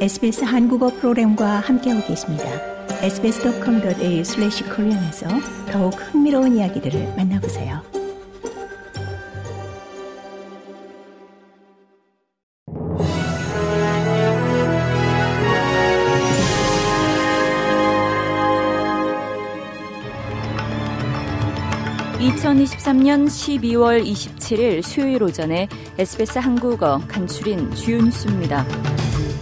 SBS 한국어 프로그램과 함께하고 계십니다. sbs.com.au/korean에서 더욱 흥미로운 이야기들을 만나보세요. (2023년 12월 27일) 수요일 오전에 SBS 한국어 간추린 주요 뉴스입니다.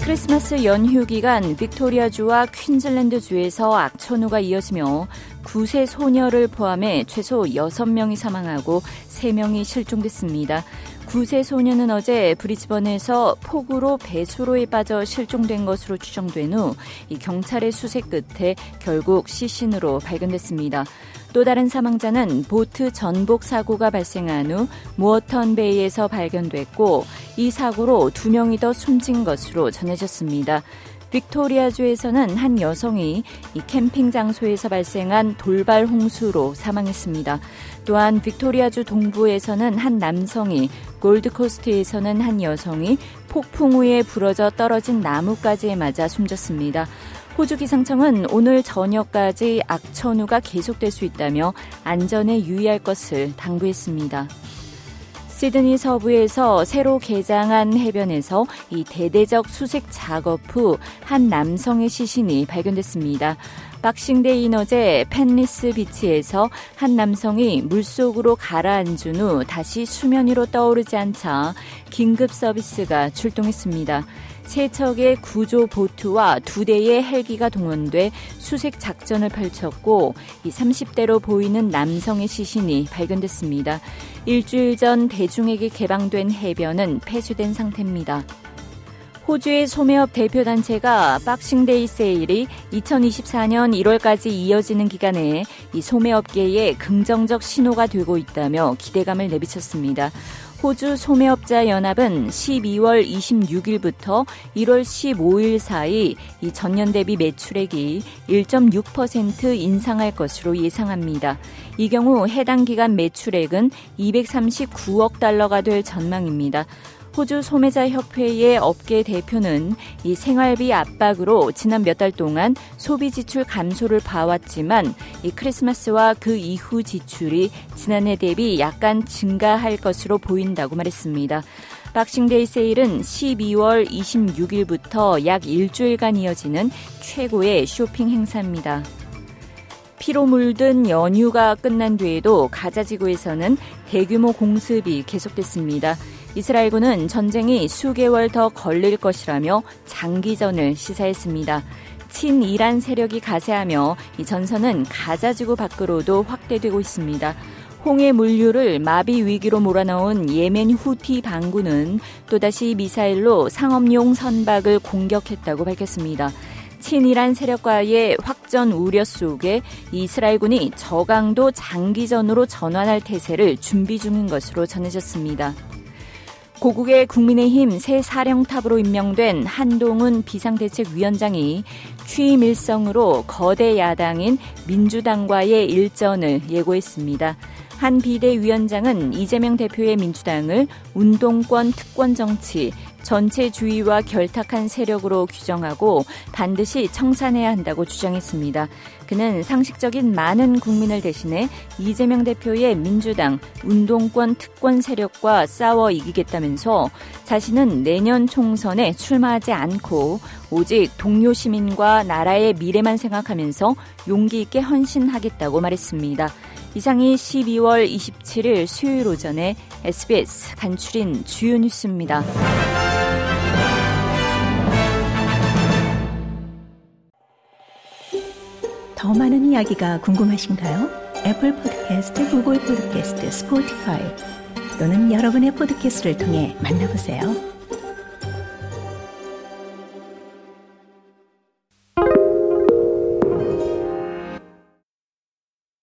크리스마스 연휴 기간 빅토리아주와 퀸즐랜드주에서 악천후가 이어지며 9세 소녀를 포함해 최소 6명이 사망하고 3명이 실종됐습니다. 9세 소녀는 어제 브리즈번에서 폭우로 배수로에 빠져 실종된 것으로 추정된 후 경찰의 수색 끝에 결국 시신으로 발견됐습니다. 또 다른 사망자는 보트 전복 사고가 발생한 후 모어턴 베이에서 발견됐고 이 사고로 두 명이 더 숨진 것으로 전해졌습니다. 빅토리아주에서는 한 여성이 이 캠핑 장소에서 발생한 돌발 홍수로 사망했습니다. 또한 빅토리아주 동부에서는 한 남성이 골드코스트에서는 한 여성이 폭풍 후에 부러져 떨어진 나무까지에 맞아 숨졌습니다. 호주 기상청은 오늘 저녁까지 악천후가 계속될 수 있다며 안전에 유의할 것을 당부했습니다. 시드니 서부에서 새로 개장한 해변에서 이 대대적 수색 작업 후 한 남성의 시신이 발견됐습니다. 박싱데이 어제 펜리스 비치에서 한 남성이 물속으로 가라앉은 후 다시 수면 위로 떠오르지 않자 긴급 서비스가 출동했습니다. 세 척의 구조 보트와 두 대의 헬기가 동원돼 수색 작전을 펼쳤고 이 30대로 보이는 남성의 시신이 발견됐습니다. 일주일 전 대중에게 개방된 해변은 폐쇄된 상태입니다. 호주의 소매업 대표 단체가 박싱데이 세일이 2024년 1월까지 이어지는 기간에 이 소매업계에 긍정적 신호가 되고 있다며 기대감을 내비쳤습니다. 호주 소매업자 연합은 12월 26일부터 1월 15일 사이 이 전년 대비 매출액이 1.6% 인상할 것으로 예상합니다. 이 경우 해당 기간 매출액은 239억 달러가 될 전망입니다. 호주 소매자 협회의 업계 대표는 이 생활비 압박으로 지난 몇 달 동안 소비 지출 감소를 봐왔지만 이 크리스마스와 그 이후 지출이 지난해 대비 약간 증가할 것으로 보인다고 말했습니다. 박싱데이 세일은 12월 26일부터 약 일주일간 이어지는 최고의 쇼핑 행사입니다. 피로 물든 연휴가 끝난 뒤에도 가자 지구에서는 대규모 공습이 계속됐습니다. 이스라엘군은 전쟁이 수개월 더 걸릴 것이라며 장기전을 시사했습니다. 친이란 세력이 가세하며 이 전선은 가자지구 밖으로도 확대되고 있습니다. 홍해 물류를 마비 위기로 몰아넣은 예멘 후티 반군은 또다시 미사일로 상업용 선박을 공격했다고 밝혔습니다. 친이란 세력과의 확전 우려 속에 이스라엘군이 저강도 장기전으로 전환할 태세를 준비 중인 것으로 전해졌습니다. 고국의 국민의힘 새 사령탑으로 임명된 한동훈 비상대책위원장이 취임 일성으로 거대 야당인 민주당과의 일전을 예고했습니다. 한 비대위원장은 이재명 대표의 민주당을 운동권 특권 정치, 전체 주의와 결탁한 세력으로 규정하고 반드시 청산해야 한다고 주장했습니다. 그는 상식적인 많은 국민을 대신해 이재명 대표의 민주당 운동권 특권 세력과 싸워 이기겠다면서 자신은 내년 총선에 출마하지 않고 오직 동료 시민과 나라의 미래만 생각하면서 용기 있게 헌신하겠다고 말했습니다. 이상이 12월 27일 수요일 오전에 SBS 간추린 주요 뉴스입니다. 더 많은 이야기가 궁금하신가요? 애플 포드캐스트, 구글 포드캐스트, 스포티파이 또는 여러분의 포드캐스트를 통해 만나보세요.